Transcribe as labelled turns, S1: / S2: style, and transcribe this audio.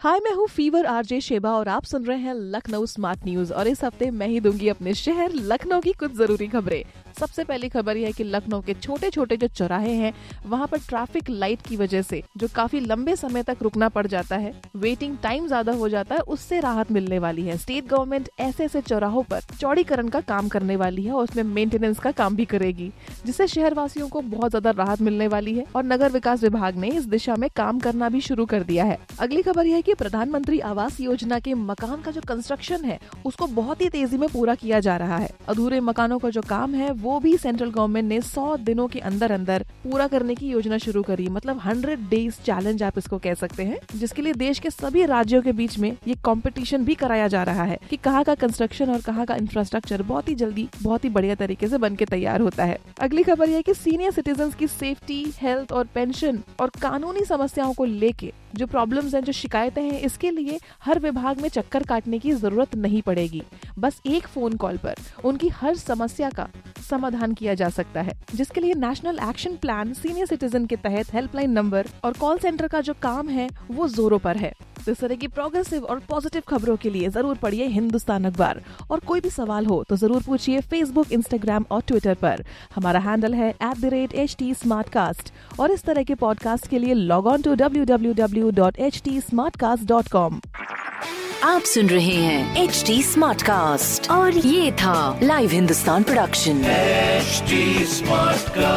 S1: हाय मैं हूँ fever RJ Sheba और आप सुन रहे हैं लखनऊ स्मार्ट न्यूज़ और इस हफ़्ते मैं ही दूँगी अपने शहर लखनऊ की कुछ ज़रूरी खबरें। सबसे पहली खबर यह है कि लखनऊ के छोटे छोटे जो चौराहे हैं, वहाँ पर ट्रैफ़िक लाइट की वजह से, जो काफ़ी लंबे समय तक रुकना पड़ जाता है वेटिंग टाइम ज़्यादा हो जाता है, उससे राहत मिलने वाली है। स्टेट गवर्नमेंट ऐसे ऐसे चौराहों पर चौड़ीकरण का काम करने वाली है और उसमें मेंटेनेंस का काम भी करेगी, जिससे शहर वासियों को बहुत ज़्यादा राहत मिलने वाली है और नगर विकास विभाग ने इस दिशा में काम करना भी शुरू कर दिया है। अगली खबर यह कि प्रधानमंत्री आवास योजना के मकान का जो कंस्ट्रक्शन है, उसको बहुत ही तेज़ी में पूरा किया जा रहा है। अधूरे मकानों का जो काम है, वो भी सेंट्रल गवर्नमेंट ने 100 दिनों के अंदर अंदर पूरा करने की योजना शुरू करी। मतलब 100 डेज़ चैलेंज आप इसको कह सकते हैं, जिसके लिए देश के सभी राज्यों के बीच में ये कॉम्पिटिशन भी कराया जा रहा है की कहाँ का कंस्ट्रक्शन और कहाँ का इंफ्रास्ट्रक्चर बहुत ही जल्दी, बहुत ही बढ़िया तरीके ऐसी बन के तैयार होता है। अगली खबर यह की सीनियर सिटीजन की सेफ्टी हेल्थ और पेंशन और कानूनी समस्याओं को लेके जो प्रॉब्लम्स हैं, जो शिकायतें हैं, इसके लिए हर विभाग में चक्कर काटने की ज़रूरत नहीं पड़ेगी। बस एक फ़ोन कॉल पर उनकी हर समस्या का समाधान किया जा सकता है, जिसके लिए national action plan senior citizen के तहत हेल्पलाइन नंबर और कॉल सेंटर का जो काम है, वो जोरों पर है। इस तरह की प्रोग्रेसिव और पॉजिटिव खबरों के लिए। ज़रूर पढ़िए हिंदुस्तान अखबार। और कोई भी सवाल हो तो ज़रूर पूछिए फेसबुक इंस्टाग्राम और ट्विटर पर। हमारा हैंडल है at the rate H T और इस तरह के पॉडकास्ट के लिए log on to W W W dot H T com
S2: आप सुन रहे हैं एच डी स्मार्ट कास्ट और ये था लाइव हिंदुस्तान प्रोडक्शन
S3: Smartcast.